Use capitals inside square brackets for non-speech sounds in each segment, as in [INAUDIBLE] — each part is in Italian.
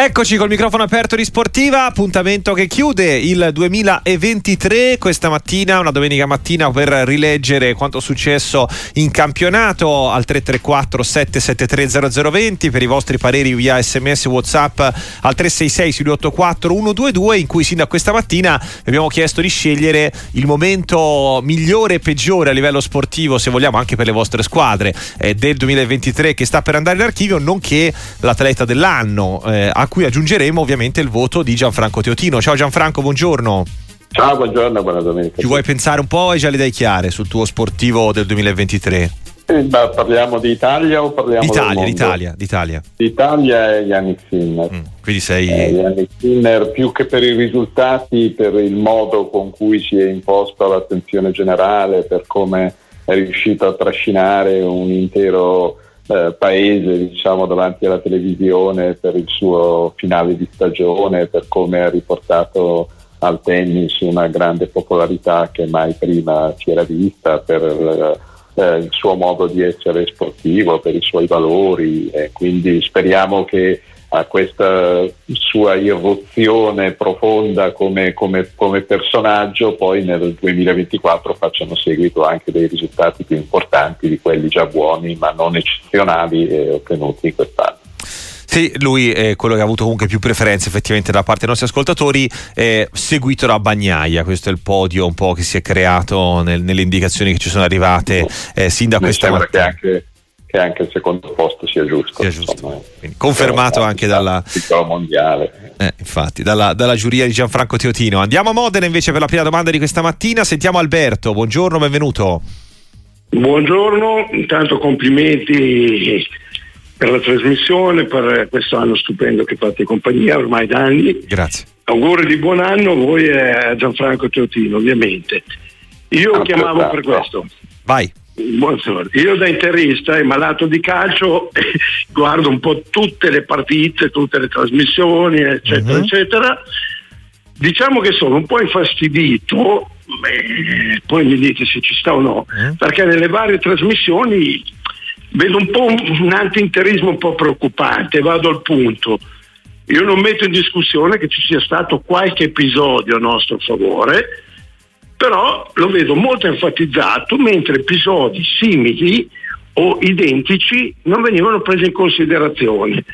Eccoci col microfono aperto di Sportiva, appuntamento che chiude il 2023 questa mattina, una domenica mattina per rileggere quanto è successo in campionato al 334 773 0020 per i vostri pareri via sms whatsapp al 366 684 122 in cui sin da questa mattina abbiamo chiesto di scegliere il momento migliore e peggiore a livello sportivo se vogliamo anche per le vostre squadre eh, del 2023 che sta per andare in archivio nonché l'atleta dell'anno eh, a cui aggiungeremo ovviamente il voto di Gianfranco Teotino. Ciao Gianfranco, buongiorno. Ciao, buongiorno, buona domenica. Ci vuoi pensare un po' e già le dai chiare sul tuo sportivo del 2023? Eh, beh, parliamo di Italia o parliamo d'Italia, di d'Italia, d'Italia. D'Italia è Yannick Sinner. Mm, quindi sei... Eh, Yannick Sinner più che per i risultati, per il modo con cui si è imposto l'attenzione generale, per come è riuscito a trascinare un intero eh, paese diciamo, davanti alla televisione per il suo finale di stagione, per come ha riportato al tennis una grande popolarità che mai prima si era vista, per eh, il suo modo di essere sportivo, per i suoi valori. E quindi speriamo che a questa sua irruzione profonda come, come, come, personaggio, poi nel 2024 facciano seguito anche dei risultati più importanti di quelli già buoni ma non eccezionali eh, ottenuti quest'anno. Sì, lui è quello che ha avuto comunque più preferenze effettivamente da parte dei nostri ascoltatori, eh, seguito da Bagnaia, questo è il podio un po' che si è creato nel, nelle indicazioni che ci sono arrivate eh, sin da questa mattina. Anche che anche il secondo posto sia giusto. Sia giusto. Insomma, confermato anche dalla mondiale. Eh, infatti, dalla, dalla, giuria di Gianfranco Teotino. Andiamo a Modena invece per la prima domanda di questa mattina. Sentiamo Alberto. Buongiorno, benvenuto. Buongiorno, intanto complimenti per la trasmissione, per questo anno stupendo che fate compagnia ormai da anni. Grazie. Auguri di buon anno a voi e a Gianfranco Teotino, ovviamente. Io ah, chiamavo per questo. Vai. Buongiorno. Io da interista e malato di calcio [LAUGHS] guardo un po' tutte le partite, tutte le trasmissioni, eccetera, uh-huh. eccetera. Diciamo che sono un po' infastidito, beh, poi mi dite se ci sta o no, uh-huh. perché nelle varie trasmissioni vedo un po' un anti-interismo un po' preoccupante, vado al punto. Io non metto in discussione che ci sia stato qualche episodio a nostro favore, però lo vedo molto enfatizzato mentre episodi simili o identici non venivano presi in considerazione.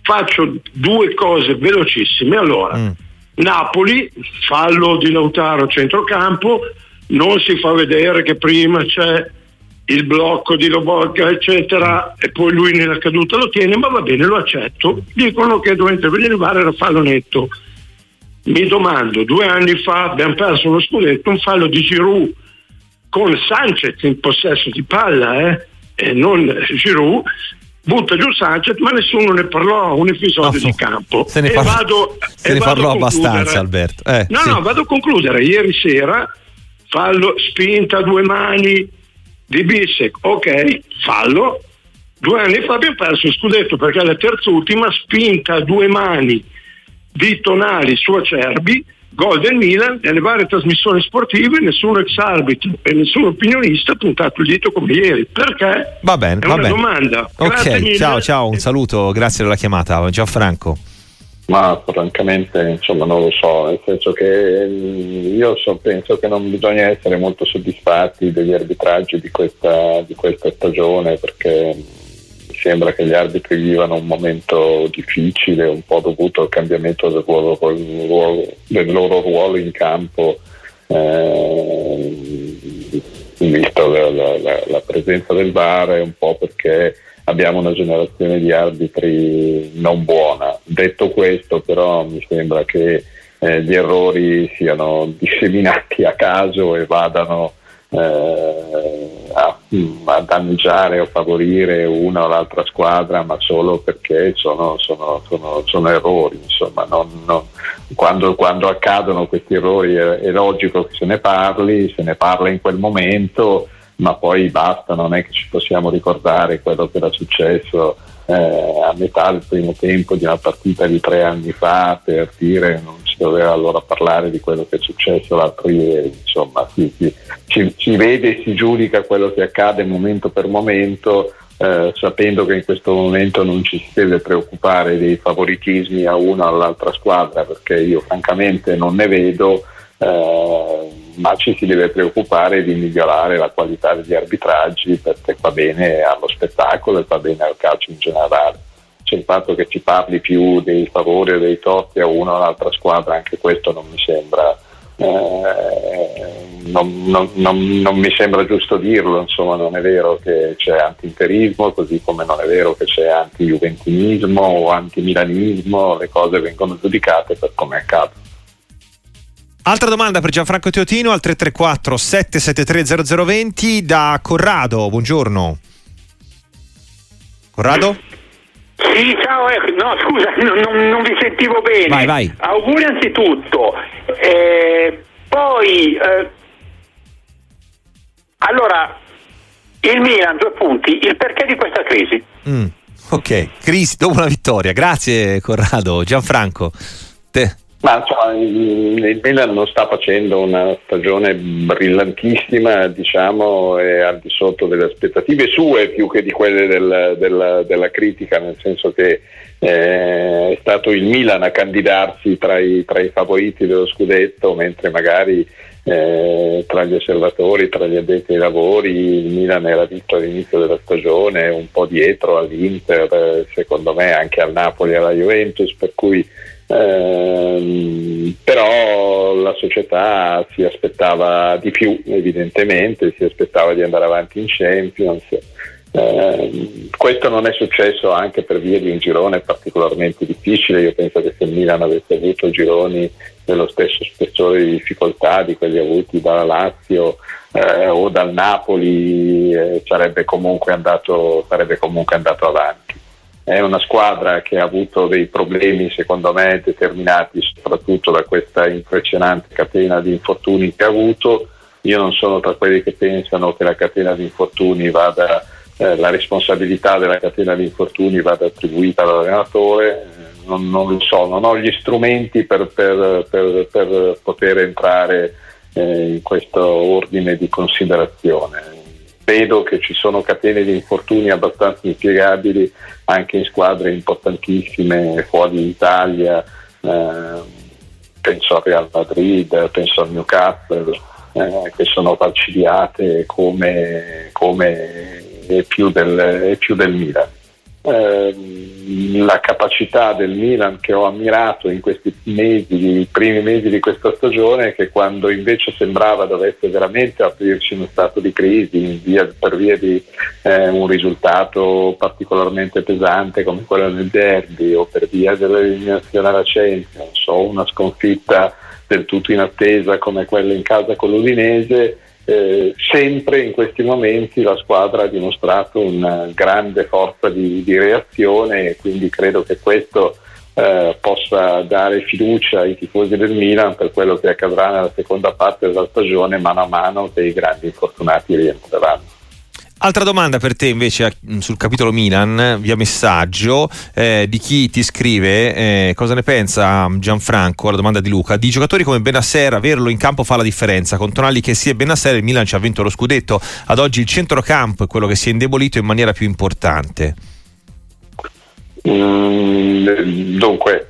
Faccio due cose velocissime. Allora, mm. Napoli, fallo di Lautaro centrocampo, non si fa vedere che prima c'è il blocco di Lobotka, eccetera, e poi lui nella caduta lo tiene, ma va bene, lo accetto. Dicono che doveva intervenire il VAR era fallo netto mi domando, due anni fa abbiamo perso lo scudetto, un fallo di Giroud con Sanchez in possesso di palla, eh? e non Giroud, butta giù Sanchez, ma nessuno ne parlò, un episodio oh, di campo. Se ne, parlo, vado, se ne parlò abbastanza, Alberto. Eh, no, sì. no, vado a concludere. Ieri sera, fallo, spinta a due mani di Bissek, ok, fallo. Due anni fa abbiamo perso il scudetto perché la terz'ultima spinta a due mani di Tonali su Acerbi, gol del Milan, nelle varie trasmissioni sportive nessun ex arbitro e nessun opinionista ha puntato il dito come ieri. Perché? Va bene, È va una bene. domanda. Ok, ciao, ciao, un saluto, grazie della chiamata. Gianfranco. Ma francamente, insomma, non lo so, nel senso che mm, io so, penso che non bisogna essere molto soddisfatti degli arbitraggi di questa, di questa stagione perché sembra che gli arbitri vivano un momento difficile, un po' dovuto al cambiamento del, ruolo, del loro ruolo in campo, eh, visto la, la, la, presenza del VAR e un po' perché abbiamo una generazione di arbitri non buona. Detto questo però mi sembra che eh, gli errori siano disseminati a caso e vadano eh, a, a, danneggiare o favorire una o l'altra squadra, ma solo perché sono, sono, sono, sono errori. Insomma, non, non, quando, quando, accadono questi errori è, è, logico che se ne parli, se ne parla in quel momento, ma poi basta, non è che ci possiamo ricordare quello che era successo eh, a metà del primo tempo di una partita di tre anni fa per dire non si doveva allora parlare di quello che è successo l'altro ieri, insomma si, si, si, si vede e si giudica quello che accade momento per momento eh, sapendo che in questo momento non ci si deve preoccupare dei favoritismi a una o all'altra squadra, perché io francamente non ne vedo, eh, ma ci si deve preoccupare di migliorare la qualità degli arbitraggi perché va bene allo spettacolo e va bene al calcio in generale. C'è il fatto che ci parli più dei favori o dei torti a una o all'altra squadra, anche questo non mi sembra eh, non, non, non, non, mi sembra giusto dirlo, insomma non è vero che c'è anti-interismo, così come non è vero che c'è anti-juventinismo o anti-milanismo, le cose vengono giudicate per come accadono. Altra domanda per Gianfranco Teotino al 334 773 0020 da Corrado, buongiorno. Corrado? Sì, ciao, eh, no scusa, [LAUGHS] non, non, vi sentivo bene. Vai, vai. Auguri anzitutto. Eh, poi, eh, allora, il Milan, due punti, il perché di questa crisi? Mm, ok, crisi dopo una vittoria. Grazie Corrado. Gianfranco, te. Ma cioè, il Milan non sta facendo una stagione brillantissima, diciamo, e al di sotto delle aspettative sue più che di quelle del, del, della critica, nel senso che eh, è stato il Milan a candidarsi tra i, tra i favoriti dello scudetto, mentre magari eh, tra gli osservatori, tra gli addetti ai lavori, il Milan era visto all'inizio della stagione un po' dietro all'Inter, secondo me anche al Napoli e alla Juventus, per cui Ehm, però la società si aspettava di più, evidentemente, si aspettava di andare avanti in Champions. Eh, questo non è successo anche per via di un girone particolarmente difficile. Io penso che se il Milan avesse avuto gironi dello stesso spessore di difficoltà di quelli avuti dalla Lazio eh, o dal Napoli, eh, sarebbe, comunque andato, sarebbe comunque andato avanti è una squadra che ha avuto dei problemi secondo me determinati soprattutto da questa impressionante catena di infortuni che ha avuto. Io non sono tra quelli che pensano che la catena di infortuni vada, eh, la responsabilità della catena di infortuni vada attribuita all'allenatore, non, non, lo so, non ho gli strumenti per, per, per, per poter entrare eh, in questo ordine di considerazione vedo che ci sono catene di infortuni abbastanza inspiegabili anche in squadre importantissime fuori d'Italia, eh, penso al Real Madrid, penso al Newcastle, eh, che sono falcidiate come, come più, del, più del Milan. Ehm, la capacità del Milan che ho ammirato in questi mesi, i primi mesi di questa stagione, che quando invece sembrava dovesse veramente aprirci uno stato di crisi via, per via di eh, un risultato particolarmente pesante come quello del derby o per via dell'eliminazione alla Champions o una sconfitta del tutto in attesa come quella in casa con l'Udinese, eh, sempre in questi momenti la squadra ha dimostrato una grande forza di, di reazione e quindi credo che questo eh, possa dare fiducia ai tifosi del Milan per quello che accadrà nella seconda parte della stagione mano a mano che i grandi infortunati rientreranno. Altra domanda per te invece sul capitolo Milan, via messaggio, eh, di chi ti scrive eh, cosa ne pensa Gianfranco, alla domanda di Luca, di giocatori come Benasser, averlo in campo fa la differenza, con Tonali che sia Benasser il Milan ci ha vinto lo scudetto, ad oggi il centrocampo è quello che si è indebolito in maniera più importante. Mm, dunque,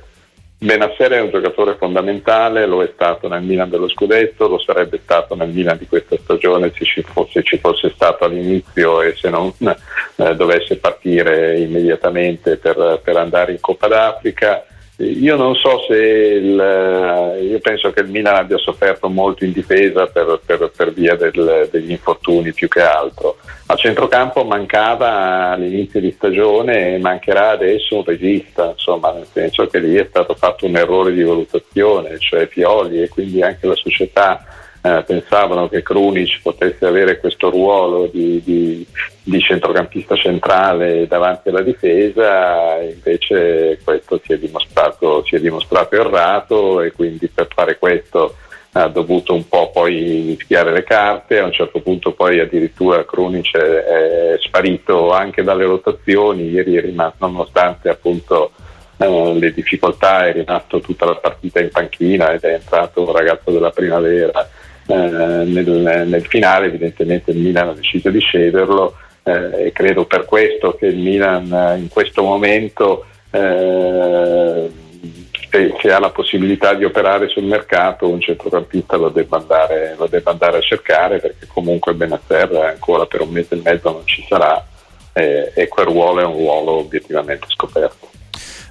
Benasser è un giocatore fondamentale, lo è stato nel Milan dello scudetto, lo sarebbe stato nel Milan di questa stagione se ci fosse, ci fosse stato all'inizio e se non eh, dovesse partire immediatamente per, per andare in Coppa d'Africa. Io non so se il, eh, io penso che il Milan abbia sofferto molto in difesa per, per, per via del, degli infortuni più che altro. A centrocampo mancava all'inizio di stagione e mancherà adesso un regista, insomma, nel senso che lì è stato fatto un errore di valutazione, cioè Pioli e quindi anche la società eh, pensavano che Krunic potesse avere questo ruolo di, di, di, centrocampista centrale davanti alla difesa, invece questo si è, dimostrato, si è dimostrato errato e quindi per fare questo ha dovuto un po' poi mischiare le carte, a un certo punto poi addirittura Krunic è, è sparito anche dalle rotazioni, ieri è rimasto nonostante appunto eh, le difficoltà, è rimasto tutta la partita in panchina ed è entrato un ragazzo della primavera nel, nel, finale evidentemente il Milan ha deciso di cederlo eh, e credo per questo che il Milan eh, in questo momento eh, se, se, ha la possibilità di operare sul mercato un centrocampista lo debba andare, lo debba andare a cercare perché comunque Benazer ancora per un mese e mezzo non ci sarà eh, e quel ruolo è un ruolo obiettivamente scoperto.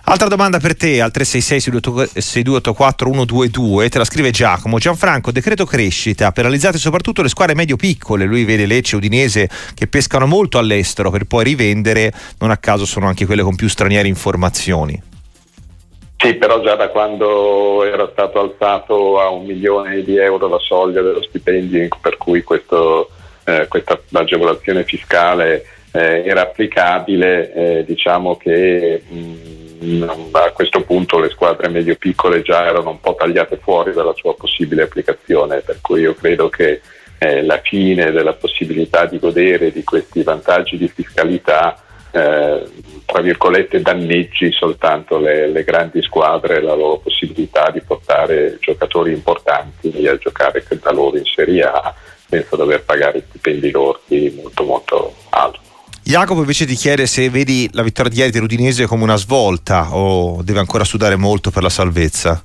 Altra domanda per te al 366-6284-122, te la scrive Giacomo. Gianfranco, decreto crescita, penalizzate soprattutto le squadre medio-piccole. Lui vede Lecce Udinese che pescano molto all'estero per poi rivendere, non a caso sono anche quelle con più stranieri in formazioni. Sì, però già da quando era stato alzato a un milione di euro la soglia dello stipendio per cui questo, eh, questa agevolazione fiscale eh, era applicabile, eh, diciamo che mh, a questo punto le squadre medio-piccole già erano un po' tagliate fuori dalla sua possibile applicazione, per cui io credo che eh, la fine della possibilità di godere di questi vantaggi di fiscalità eh, tra virgolette danneggi soltanto le, le, grandi squadre e la loro possibilità di portare giocatori importanti a giocare da loro in Serie A senza dover pagare stipendi lordi molto molto alti. Jacopo invece ti chiede se vedi la vittoria di ieri dell'Udinese come una svolta o deve ancora sudare molto per la salvezza?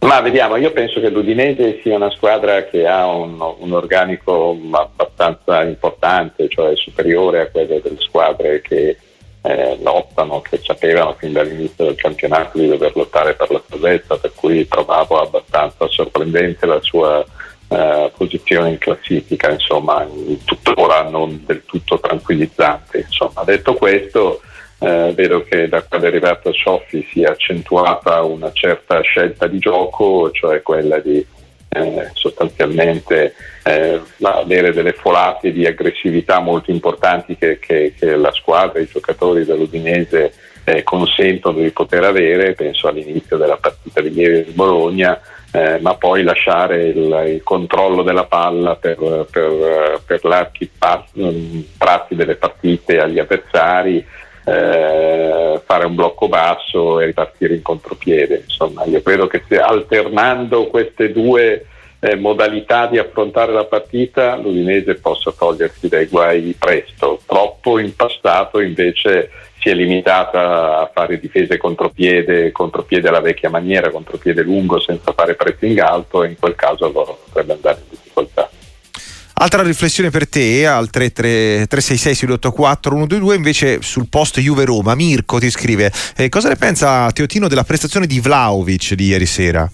Ma vediamo, io penso che l'Udinese sia una squadra che ha un, un, organico abbastanza importante, cioè superiore a quelle delle squadre che eh, lottano, che sapevano fin dall'inizio del campionato di dover lottare per la salvezza, per cui trovavo abbastanza sorprendente la sua eh, posizione in classifica, insomma, tuttora non del tutto tranquillizzante. Insomma. Detto questo, eh, vedo che da quando è arrivato Soffi si è accentuata una certa scelta di gioco, cioè quella di eh, sostanzialmente eh, avere delle folate di aggressività molto importanti che, che, che la squadra, i giocatori dell'Udinese eh, consentono di poter avere, penso all'inizio della partita di ieri di Bologna, eh, ma poi lasciare il, il, controllo della palla per, per, per l'archi tratti delle partite agli avversari, eh, fare un blocco basso e ripartire in contropiede. Insomma, io credo che alternando queste due eh, modalità di affrontare la partita l'Udinese possa togliersi dai guai presto. Troppo in passato invece si è limitata a fare difese contropiede, contropiede alla vecchia maniera, contropiede lungo senza fare pressing alto e in quel caso allora potrebbe andare in difficoltà. Altra riflessione per te al 366 684 122 invece sul post Juve Roma. Mirko ti scrive: eh, Cosa ne pensa Teotino della prestazione di Vlaovic di ieri sera?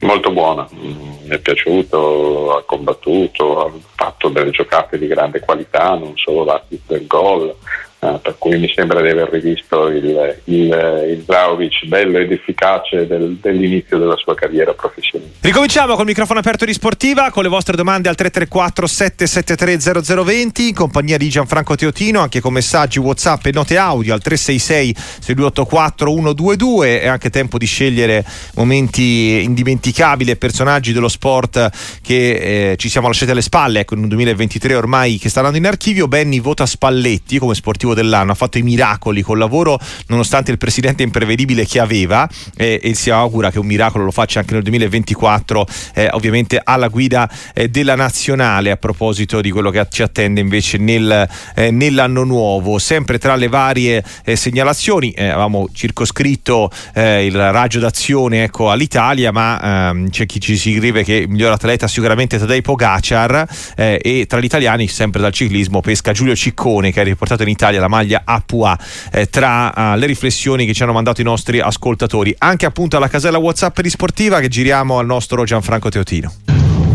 Molto buona, mm, mi è piaciuto, ha combattuto, ha fatto delle giocate di grande qualità, non solo l'assist del gol, Uh, per cui mi sembra di aver rivisto il, il, il Vlaovic bello ed efficace del, dell'inizio della sua carriera professionale. Ricominciamo col microfono aperto di Sportiva con le vostre domande al 334 773 0020 in compagnia di Gianfranco Teotino anche con messaggi Whatsapp e note audio al 366 6284 122 è anche tempo di scegliere momenti indimenticabili e personaggi dello sport che eh, ci siamo lasciati alle spalle ecco in un 2023 ormai che sta andando in archivio Benny vota Spalletti come sportivo sportivo dell'anno, ha fatto i miracoli col lavoro nonostante il presidente imprevedibile che aveva eh, e si augura che un miracolo lo faccia anche nel 2024 eh, ovviamente alla guida eh, della nazionale a proposito di quello che ci attende invece nel, eh, nell'anno nuovo. Sempre tra le varie eh, segnalazioni eh, avevamo circoscritto il raggio d'azione ecco, all'Italia ma ehm, c'è chi ci scrive che il miglior atleta sicuramente Tadej Pogacar e tra gli italiani sempre dal ciclismo pesca Giulio Ciccone che ha riportato in Italia la maglia APUA eh, tra uh, le riflessioni che ci hanno mandato i nostri ascoltatori anche appunto alla casella Whatsapp di Sportiva che giriamo al nostro Gianfranco Teotino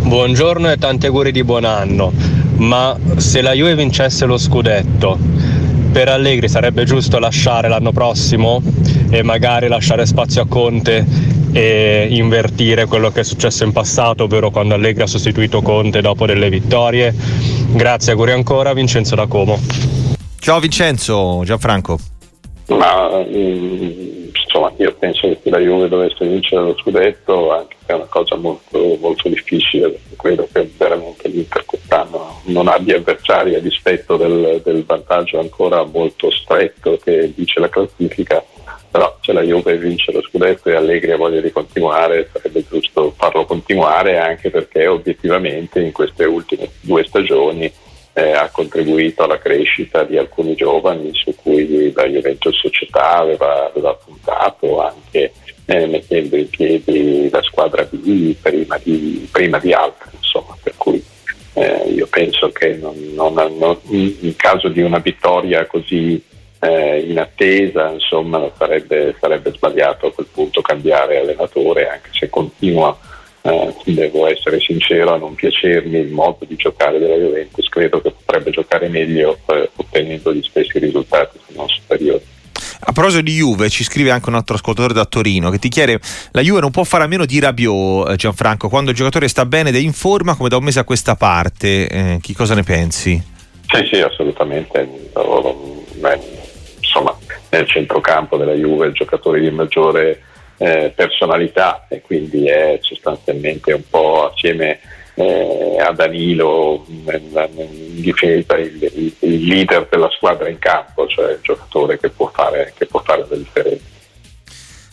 Buongiorno e tanti auguri di buon anno ma se la Juve vincesse lo scudetto per Allegri sarebbe giusto lasciare l'anno prossimo e magari lasciare spazio a Conte e invertire quello che è successo in passato, ovvero quando Allegri ha sostituito Conte dopo delle vittorie. Grazie, auguri ancora, Vincenzo da Como. Ciao Vincenzo, Gianfranco. Ma mm, insomma, io penso che la Juve dovesse vincere lo scudetto, anche se è una cosa molto, molto difficile, perché credo che veramente l'Inter quest'anno non abbia avversari a dispetto del, del vantaggio ancora molto stretto che dice la classifica però se la Juve vince lo scudetto e Allegri ha voglia di continuare sarebbe giusto farlo continuare anche perché obiettivamente in queste ultime due stagioni eh, ha contribuito alla crescita di alcuni giovani su cui la Juventus Società aveva, aveva puntato anche eh, mettendo in piedi la squadra B prima di, prima di altri, insomma, per cui eh, io penso che non, non, non, in caso di una vittoria così eh, in attesa, insomma, sarebbe, sarebbe, sbagliato a quel punto cambiare allenatore, anche se continua eh, devo essere sincero a non piacermi il modo di giocare della Juventus, credo che potrebbe giocare meglio eh, ottenendo gli stessi risultati se non superiori. A proposito di Juve, ci scrive anche un altro ascoltatore da Torino che ti chiede: La Juve non può fare a meno di Rabiot, eh, Gianfranco, quando il giocatore sta bene ed è in forma come da un mese a questa parte. Eh, chi cosa ne pensi? Sì, sì, assolutamente. Insomma, nel centrocampo della Juve il giocatore di maggiore eh, personalità e quindi è sostanzialmente un po' assieme eh, a Danilo in difesa il, il, il, leader della squadra in campo, cioè il giocatore che può fare, che può fare la differenza.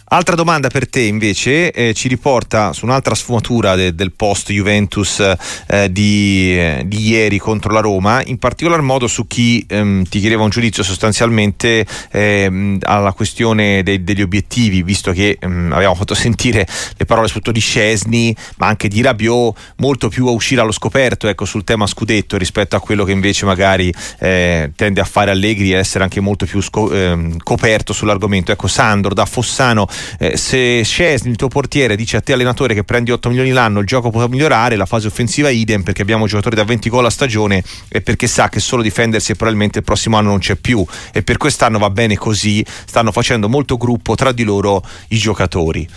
Altra domanda per te invece eh, ci riporta su un'altra sfumatura de, del post Juventus eh, di, eh, di, ieri contro la Roma, in particolar modo su chi ehm, ti chiedeva un giudizio sostanzialmente ehm, alla questione de, degli obiettivi, visto che ehm, abbiamo fatto [LAUGHS] sentire le parole soprattutto di Scesni, ma anche di Rabiot, molto più a uscire allo scoperto ecco, sul tema scudetto rispetto a quello che invece magari eh, tende a fare Allegri e essere anche molto più sco- ehm, coperto sull'argomento. Ecco, Sandro da Fossano eh, se Scesni, il tuo portiere, dice a te allenatore che prendi 8 milioni l'anno, il gioco può migliorare, la fase offensiva idem perché abbiamo giocatori da 20 gol a stagione e perché sa che solo difendersi e probabilmente il prossimo anno non c'è più e per quest'anno va bene così, stanno facendo molto gruppo tra di loro i giocatori.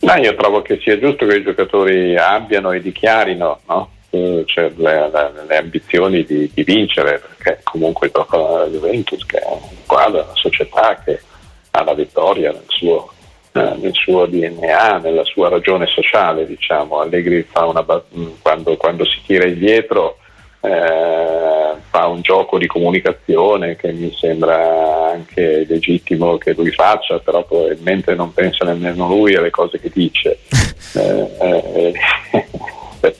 No, io trovo che sia giusto che i giocatori abbiano e dichiarino no? Cioè, le, le, le, ambizioni di, di, vincere, perché comunque gioca la Juventus, che è una squadra, una società che ha la vittoria nel suo, eh, nel suo, DNA, nella sua ragione sociale. Diciamo. Allegri fa una, quando, quando si tira indietro eh, fa un gioco di comunicazione che mi sembra anche legittimo che lui faccia, però probabilmente non pensa nemmeno lui alle cose che dice. [LAUGHS] Eh, eh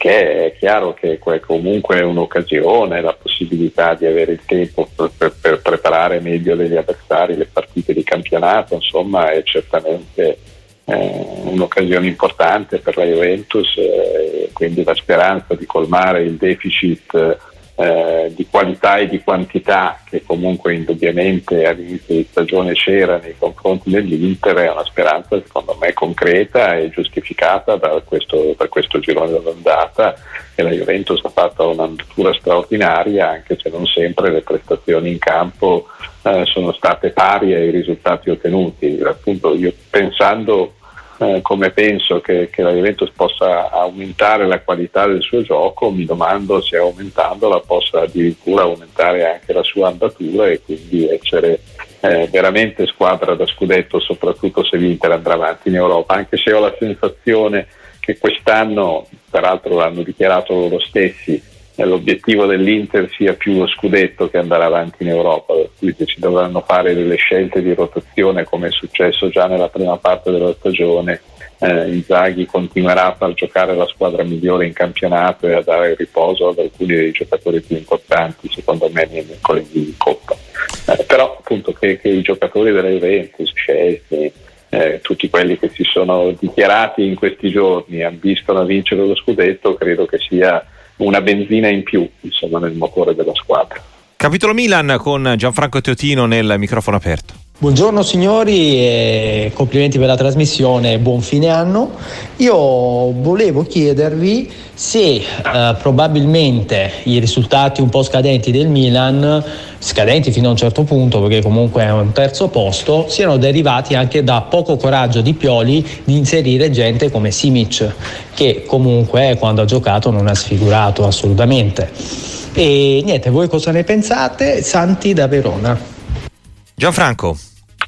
perché è chiaro che comunque è un'occasione, la possibilità di avere il tempo per, per, per, preparare meglio degli avversari le partite di campionato, insomma è certamente eh, un'occasione importante per la Juventus, eh, quindi la speranza di colmare il deficit eh, di qualità e di quantità che comunque indubbiamente all'inizio di stagione c'era nei confronti dell'Inter è una speranza secondo me concreta e giustificata da questo, da questo girone dell'andata e la Juventus ha fatto un'andatura straordinaria anche se non sempre le prestazioni in campo eh, sono state pari ai risultati ottenuti. Appunto io pensando eh, come penso che, che, la Juventus possa aumentare la qualità del suo gioco, mi domando se aumentandola possa addirittura aumentare anche la sua andatura e quindi essere eh, veramente squadra da scudetto, soprattutto se l'Inter andrà avanti in Europa, anche se ho la sensazione che quest'anno, peraltro l'hanno dichiarato loro stessi, l'obiettivo dell'Inter sia più lo scudetto che andare avanti in Europa, quindi ci dovranno fare delle scelte di rotazione come è successo già nella prima parte della stagione. Eh, Inzaghi continuerà a far giocare la squadra migliore in campionato e a dare riposo ad alcuni dei giocatori più importanti, secondo me, nei mercoledì di Coppa. Eh, però appunto che, che, i giocatori della Juventus, Chelsea, eh, tutti quelli che si sono dichiarati in questi giorni ambiscono a vincere lo scudetto, credo che sia una benzina in più insomma, nel motore della squadra. Capitolo Milan con Gianfranco Teotino nel microfono aperto. Buongiorno signori e complimenti per la trasmissione, buon fine anno. Io volevo chiedervi se eh, probabilmente i risultati un po' scadenti del Milan, scadenti fino a un certo punto perché comunque è un terzo posto, siano derivati anche da poco coraggio di Pioli di inserire gente come Simic, che comunque quando ha giocato non ha sfigurato assolutamente. E niente, voi cosa ne pensate? Santi da Verona. Gianfranco.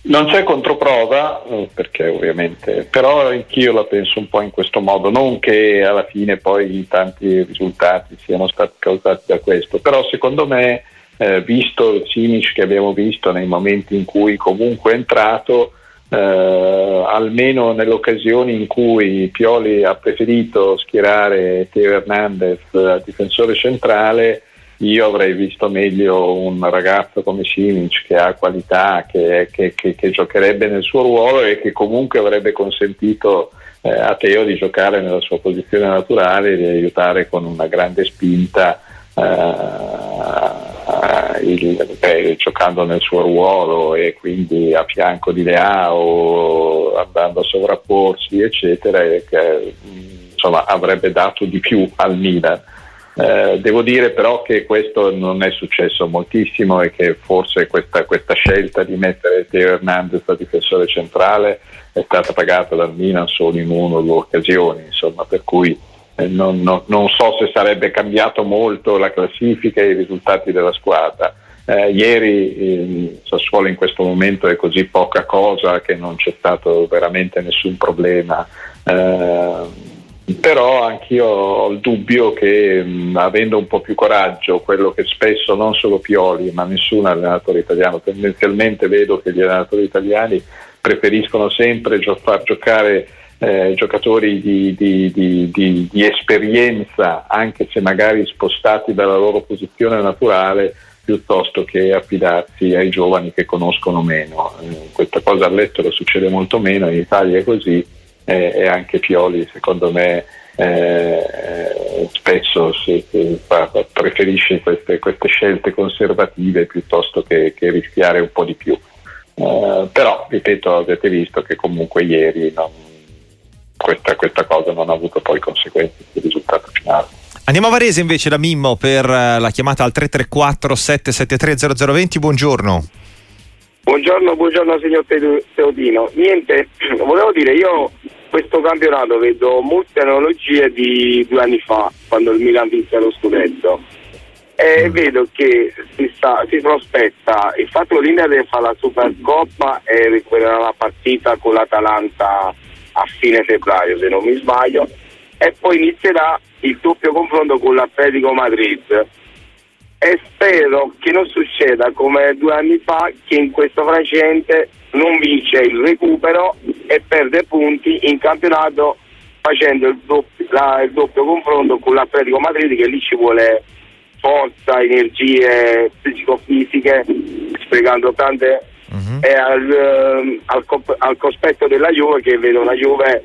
Non c'è controprova, eh, perché ovviamente, però anch'io la penso un po' in questo modo, non che alla fine poi tanti risultati siano stati causati da questo, però secondo me, eh, visto il Simic che abbiamo visto nei momenti in cui comunque è entrato, eh, almeno nelle occasioni in cui Pioli ha preferito schierare Teo Hernandez a difensore centrale, io avrei visto meglio un ragazzo come Simic che ha qualità, che, che, che, che, giocherebbe nel suo ruolo e che comunque avrebbe consentito eh, a Teo di giocare nella sua posizione naturale e di aiutare con una grande spinta eh, il, beh, giocando nel suo ruolo e quindi a fianco di Leao andando a sovrapporsi eccetera e che insomma avrebbe dato di più al Milan eh, devo dire però che questo non è successo moltissimo e che forse questa, questa scelta di mettere Teo Hernandez a difensore centrale è stata pagata dal Milan solo in una o due occasioni, insomma, per cui eh, non, non, non, so se sarebbe cambiato molto la classifica e i risultati della squadra. Eh, ieri Sassuolo in questo momento è così poca cosa che non c'è stato veramente nessun problema. Però anch'io ho il dubbio che mh, avendo un po' più coraggio, quello che spesso non solo Pioli ma nessun allenatore italiano, tendenzialmente vedo che gli allenatori italiani preferiscono sempre gio- far giocare eh, giocatori di, di, di, di, esperienza, anche se magari spostati dalla loro posizione naturale, piuttosto che affidarsi ai giovani che conoscono meno. Eh, questa cosa all'estero succede molto meno, in Italia è così eh, e anche Pioli secondo me eh, spesso si, si fa, preferisce queste, queste, scelte conservative piuttosto che, che, rischiare un po' di più. Eh, però, ripeto, avete visto che comunque ieri non, questa, questa, cosa non ha avuto poi conseguenze sul risultato finale. Andiamo a Varese invece da Mimmo per eh, la chiamata al 334 773 0020. Buongiorno. Buongiorno, buongiorno signor Teodino. Niente, [CLEARS THROAT] volevo dire, io questo campionato vedo molte analogie di due anni fa, quando il Milan vinse lo scudetto. E mm. vedo che si, sta, si prospetta il fatto che l'Inter fare la Supercoppa e recupererà la partita con l'Atalanta a fine febbraio, se non mi sbaglio, e poi inizierà il doppio confronto con l'Atletico Madrid e spero che non succeda come due anni fa che in questo frangente non vince il recupero e perde punti in campionato facendo il doppio, la, il doppio confronto con l'Atletico Madrid che lì ci vuole forza, energie psicofisiche, spiegando tante uh-huh. e al, ehm, al, al, cospetto della Juve che vedo una Juve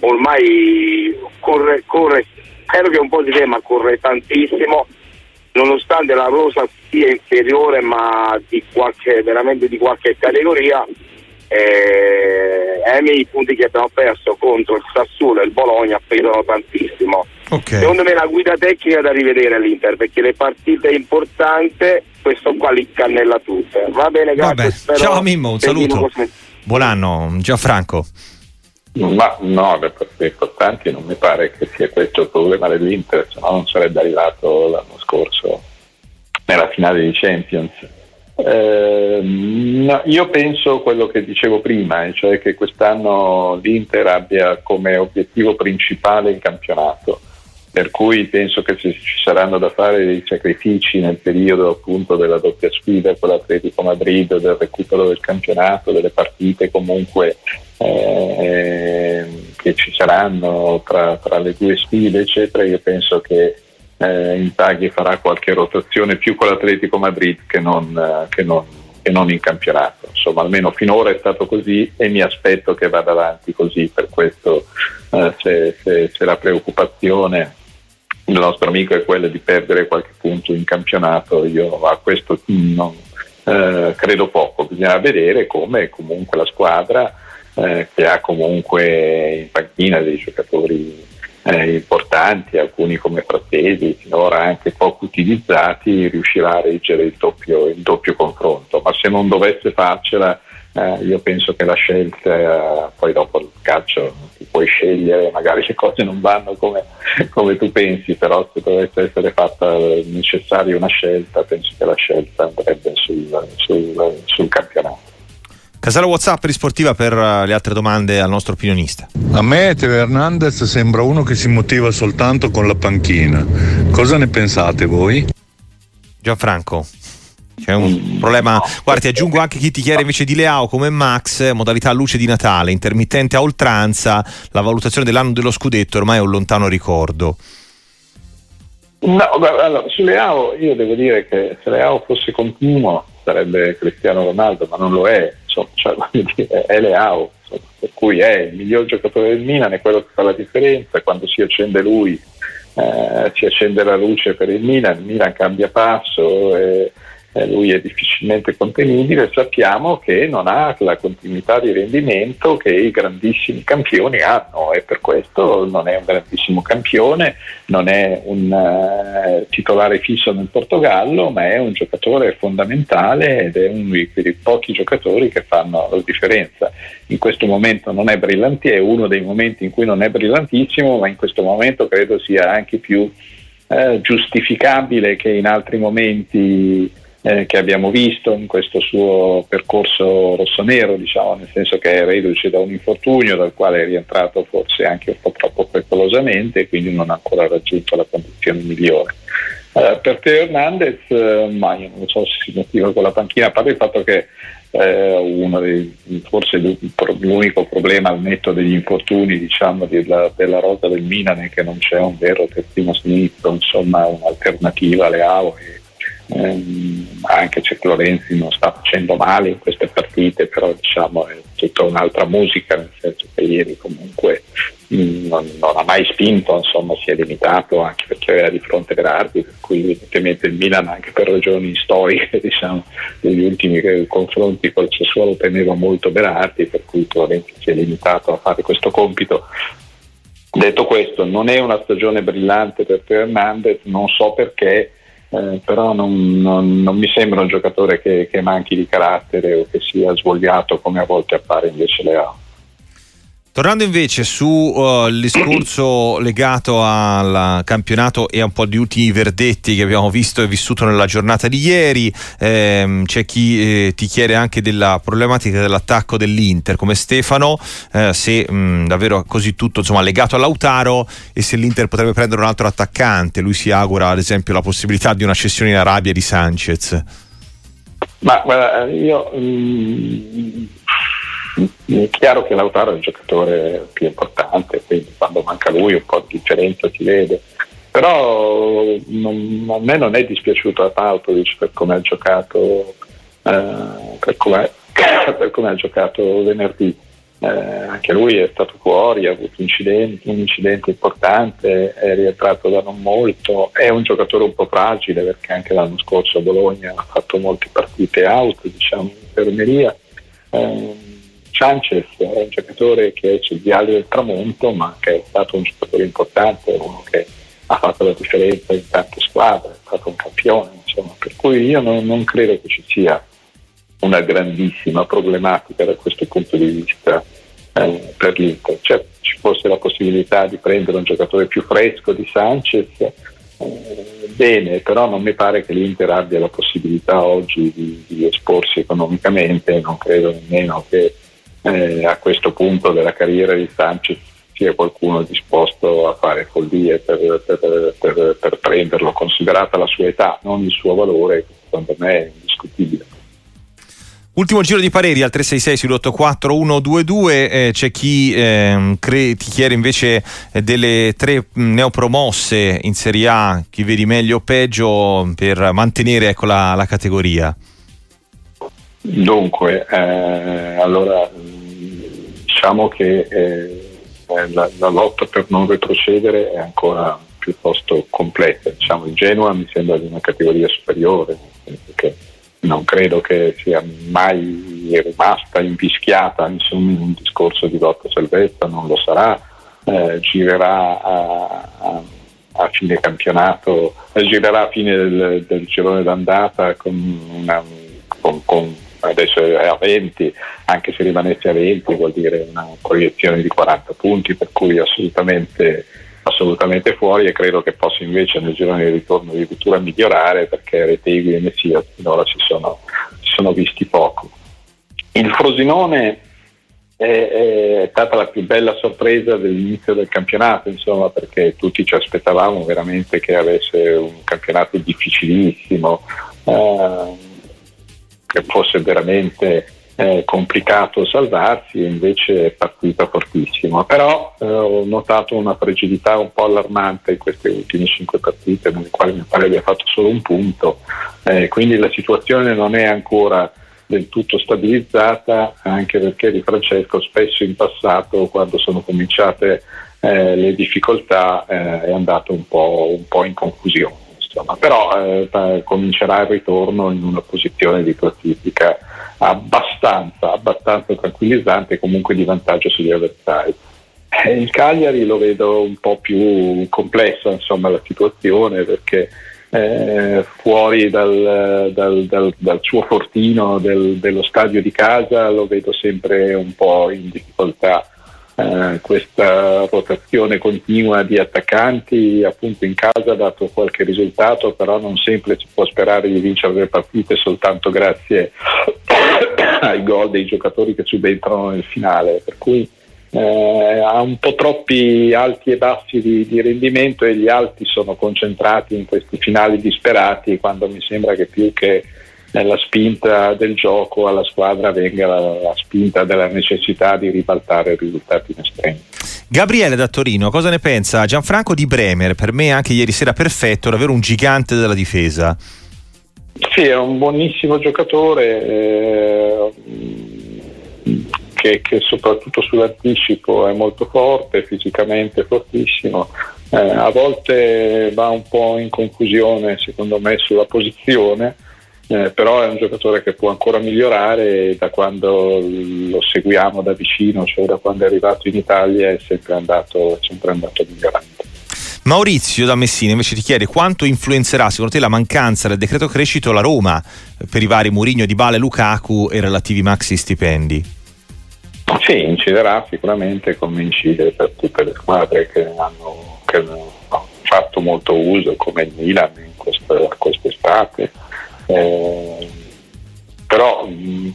ormai corre, corre spero che un po' di tema corre tantissimo nonostante la rosa sia inferiore ma di qualche, veramente di qualche categoria eh, i punti che abbiamo perso contro il Sassuolo e il Bologna pesano tantissimo. Okay. secondo me la guida tecnica da rivedere all'Inter perché le partite importanti questo qua li cannella tutte. Va bene grazie ciao Mimmo un saluto. buon anno Gianfranco. Ma no, le partite importanti non mi pare che sia questo il problema dell'Inter, se no non sarebbe arrivato l'anno scorso nella finale di Champions. Eh, no, io penso quello che dicevo prima, cioè che quest'anno l'Inter abbia come obiettivo principale il campionato, per cui penso che ci saranno da fare dei sacrifici nel periodo appunto della doppia sfida con l'Atletico Madrid, del recupero del campionato, delle partite comunque eh, che ci saranno tra, tra, le due sfide, eccetera, io penso che eh, Intaghi farà qualche rotazione più con l'Atletico Madrid che non, eh, che, non, che non, in campionato. Insomma, almeno finora è stato così e mi aspetto che vada avanti così. Per questo, eh, se, se, se la preoccupazione del nostro amico è quella di perdere qualche punto in campionato, io a questo non, eh, credo poco. Bisogna vedere come comunque la squadra eh, che ha comunque in panchina dei giocatori eh, importanti, alcuni come Frattesi, finora anche poco utilizzati, riuscirà a reggere il doppio, il doppio confronto. Ma se non dovesse farcela, eh, io penso che la scelta, eh, poi dopo il calcio ti puoi scegliere, magari le cose non vanno come, come tu pensi, però se dovesse essere fatta necessaria una scelta, penso che la scelta andrebbe sul, sul, sul campionato. Casale WhatsApp risportiva per eh, le altre domande al nostro opinionista. A me Teo Hernandez sembra uno che si motiva soltanto con la panchina. Cosa ne pensate voi? Gianfranco. C'è un problema. Guarda, ti aggiungo anche chi ti chiede invece di Leao come Max, modalità luce di Natale, intermittente a oltranza. La valutazione dell'anno dello scudetto ormai è un lontano ricordo. No, allora, sulle AO io devo dire che se le AO fosse continuo sarebbe Cristiano Ronaldo, ma non lo è, insomma, cioè, [LAUGHS] dire, è le AO, insomma, per cui è il miglior giocatore del Milan, è quello che fa la differenza, quando si accende lui eh, si accende la luce per il Milan, il Milan cambia passo. E, eh, lui è difficilmente contenibile, sappiamo che non ha la continuità di rendimento che i grandissimi campioni hanno e per questo non è un grandissimo campione, non è un uh, titolare fisso nel Portogallo, ma è un giocatore fondamentale ed è uno di quei pochi giocatori che fanno la differenza. In questo momento non è brillante, è uno dei momenti in cui non è brillantissimo, ma in questo momento credo sia anche più eh, giustificabile che in altri momenti eh, che abbiamo visto in questo suo percorso rossonero, diciamo, nel senso che è reduce da un infortunio dal quale è rientrato forse anche un po' troppo pericolosamente e quindi non ha ancora raggiunto la condizione migliore. Eh, per Teo Hernandez, eh, ma io non so se si motiva con la panchina, a parte il fatto che eh, dei, forse l'unico problema al netto degli infortuni diciamo, della, della rosa del Milan è che non c'è un vero terzino sinistro, insomma un'alternativa alle AO e ehm, anche se Lorenzi non sta facendo male in queste partite, però diciamo è tutta un'altra musica, nel senso che ieri comunque mh, mm, non, non, ha mai spinto, insomma si è limitato anche perché aveva di fronte Berardi, per cui evidentemente il Milan anche per ragioni storiche [LAUGHS] diciamo, degli ultimi confronti col Sassuolo teneva molto Berardi, per cui Lorenzi si è limitato a fare questo compito. Detto questo, non è una stagione brillante per Teo Hernandez, non so perché eh, però non, non, non, mi sembra un giocatore che, che, manchi di carattere o che sia svogliato come a volte appare invece Leao. Tornando invece sul uh, discorso [COUGHS] legato al campionato e a un po' di ultimi verdetti che abbiamo visto e vissuto nella giornata di ieri, ehm, c'è chi eh, ti chiede anche della problematica dell'attacco dell'Inter, come Stefano, eh, se mh, davvero così tutto insomma, legato a Lautaro e se l'Inter potrebbe prendere un altro attaccante. Lui si augura ad esempio la possibilità di una cessione in Arabia di Sanchez. Ma guarda, io mh, è chiaro che Lautaro è il giocatore più importante, quindi quando manca lui un po' di differenza si vede. Però non, a me non è dispiaciuto a Pautovic per come ha giocato, eh, [COUGHS] per come, ha giocato venerdì. Eh, anche lui è stato fuori, ha avuto incidenti, un incidente importante, è rientrato da non molto, è un giocatore un po' fragile perché anche l'anno scorso a Bologna ha fatto molte partite out, diciamo, in infermeria. Eh, Sanchez è un giocatore che è sul diario del tramonto, ma che è stato un giocatore importante, uno che ha fatto la differenza in tante squadre, è stato un campione, insomma, per cui io non, non credo che ci sia una grandissima problematica da questo punto di vista eh, per l'Inter. Cioè, ci fosse la possibilità di prendere un giocatore più fresco di Sanchez, eh, bene, però non mi pare che l'Inter abbia la possibilità oggi di, di esporsi economicamente, non credo nemmeno che eh, a questo punto della carriera di Sanchez sia qualcuno disposto a fare follie per, per, per, per, prenderlo, considerata la sua età, non il suo valore, secondo me è indiscutibile. Ultimo giro di pareri al 366 sull'84 122, eh, c'è chi eh, cre- ti chiede invece eh, delle tre neopromosse in Serie A, chi vedi meglio o peggio per mantenere ecco, la, la categoria. Dunque, eh, allora diciamo che eh, la, la, lotta per non retrocedere è ancora piuttosto complessa. Diciamo, il Genoa mi sembra di una categoria superiore, non credo che sia mai rimasta invischiata insomma, in un discorso di lotta salvezza, non lo sarà, eh, girerà a, a, a, fine campionato, eh, girerà a fine del, del girone d'andata con una con, con adesso è a 20, anche se rimanesse a 20 vuol dire una proiezione di 40 punti, per cui assolutamente, assolutamente fuori e credo che possa invece nel girone di ritorno addirittura migliorare perché Retegui e Messia finora si sono, si sono visti poco. Il Frosinone è, è, stata la più bella sorpresa dell'inizio del campionato, insomma, perché tutti ci aspettavamo veramente che avesse un campionato difficilissimo. Uh, che fosse veramente eh, complicato salvarsi, invece è partita fortissimo. però eh, ho notato una fragilità un po' allarmante in queste ultime cinque partite, nelle quali mi pare abbia fatto solo un punto, eh, quindi la situazione non è ancora del tutto stabilizzata, anche perché Di Francesco spesso in passato, quando sono cominciate eh, le difficoltà, eh, è andato un po', un po in confusione. Insomma. Però eh, comincerà il ritorno in una posizione di classifica abbastanza, abbastanza tranquillizzante comunque di vantaggio sugli avversari. Eh, il Cagliari lo vedo un po' più complessa insomma, la situazione perché eh, fuori dal, dal, dal, dal, suo fortino del, dello stadio di casa lo vedo sempre un po' in difficoltà eh, questa rotazione continua di attaccanti appunto in casa ha dato qualche risultato però non sempre si può sperare di vincere le partite soltanto grazie [COUGHS] ai gol dei giocatori che subentrano nel finale. Per cui eh, ha un po' troppi alti e bassi di, di, rendimento e gli alti sono concentrati in questi finali disperati quando mi sembra che più che nella spinta del gioco alla squadra venga la, la spinta della necessità di ribaltare i risultati in estremi. Gabriele da Torino, cosa ne pensa? Gianfranco di Bremer, per me anche ieri sera perfetto, davvero un gigante della difesa. Sì, è un buonissimo giocatore eh, che, che, soprattutto sull'anticipo è molto forte, fisicamente fortissimo. Eh, a volte va un po' in confusione secondo me sulla posizione eh, però è un giocatore che può ancora migliorare e da quando lo seguiamo da vicino, cioè da quando è arrivato in Italia, è sempre andato, è sempre andato migliorando. Maurizio da Messina invece ti chiede quanto influenzerà secondo te la mancanza del decreto crescito la Roma per i vari Murigno, Di Bale, Lukaku e relativi maxi stipendi? Sì, inciderà sicuramente come incide per tutte le squadre che hanno, che hanno fatto molto uso come il Milan in questa, quest'estate eh, però mh,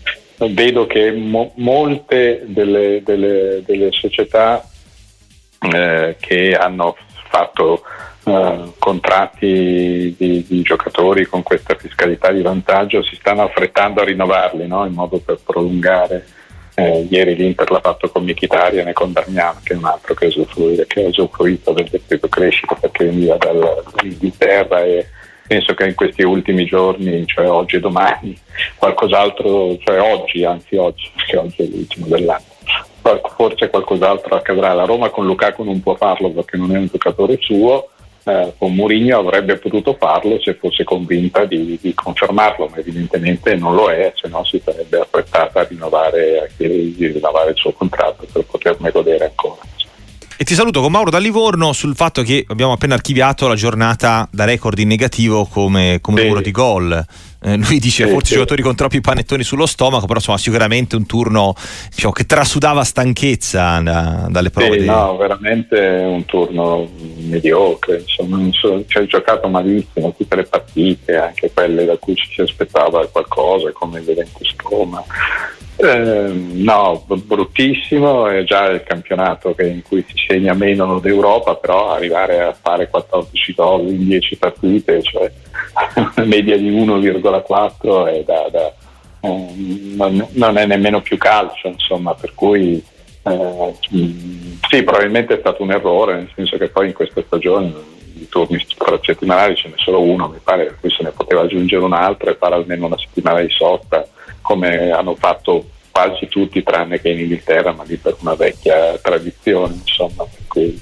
vedo che mo- molte delle, delle, delle società eh, che hanno fatto eh, contratti di, di, giocatori con questa fiscalità di vantaggio si stanno affrettando a rinnovarli no? in modo per prolungare. Eh, ieri l'Inter l'ha fatto con Michitaria e con Darmian, che è un altro che, che ha usufruito del decreto crescita perché veniva dall'Inghilterra e penso che in questi ultimi giorni, cioè oggi e domani, qualcos'altro, cioè oggi, anzi oggi, perché oggi è l'ultimo dell'anno, forse qualcos'altro accadrà. La Roma con Lukaku non può farlo perché non è un giocatore suo, eh, con Mourinho avrebbe potuto farlo se fosse convinta di, di, confermarlo, ma evidentemente non lo è, se no si sarebbe affrettata a rinnovare, a rinnovare il suo contratto per poterne godere ancora. E ti saluto con Mauro da Livorno sul fatto che abbiamo appena archiviato la giornata da record in negativo come, come numero di gol. Eh, lui dice sì, forse sì. giocatori con troppi panettoni sullo stomaco, però insomma sicuramente un turno diciamo, che trasudava stanchezza da, dalle prove. Sì, di... No, veramente un turno mediocre, insomma, so, ci ha giocato malissimo tutte le partite, anche quelle da cui ci si aspettava qualcosa, come il Juventus Roma. Eh, no, bruttissimo, è già il campionato in cui si segna meno d'Europa, però arrivare a fare 14 gol in 10 partite, cioè una [LAUGHS] media di 1,4 è da, da, um, non, è nemmeno più calcio, insomma, per cui eh, sì, probabilmente è stato un errore, nel senso che poi in questa stagione i turni settimanali ce n'è solo uno, mi pare, per cui se ne poteva aggiungere un altro e fare almeno una settimana di sosta come hanno fatto quasi tutti tranne che in Inghilterra, ma lì per una vecchia tradizione, insomma,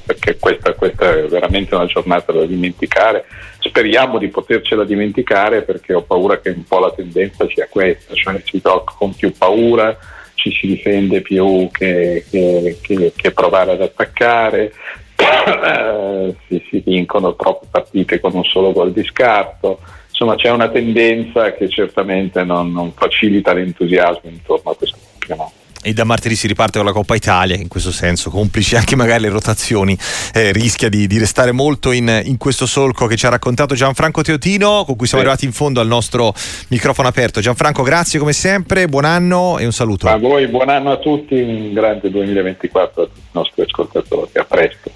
perché questa, questa, è veramente una giornata da dimenticare. Speriamo di potercela dimenticare perché ho paura che un po' la tendenza sia questa, cioè si gioca con più paura, ci si difende più che, che, che, che provare ad attaccare, [COUGHS] eh, si, si vincono troppe partite con un solo gol di scarto insomma c'è una tendenza che certamente non, non facilita l'entusiasmo intorno a questo campionato e da martedì si riparte con la Coppa Italia, in questo senso, complici anche magari le rotazioni, eh, rischia di, di, restare molto in, in, questo solco che ci ha raccontato Gianfranco Teotino, con cui siamo sì. arrivati in fondo al nostro microfono aperto. Gianfranco, grazie come sempre, buon anno e un saluto. A voi, buon anno a tutti, un grande 2024 a tutti i nostri ascoltatori, a presto.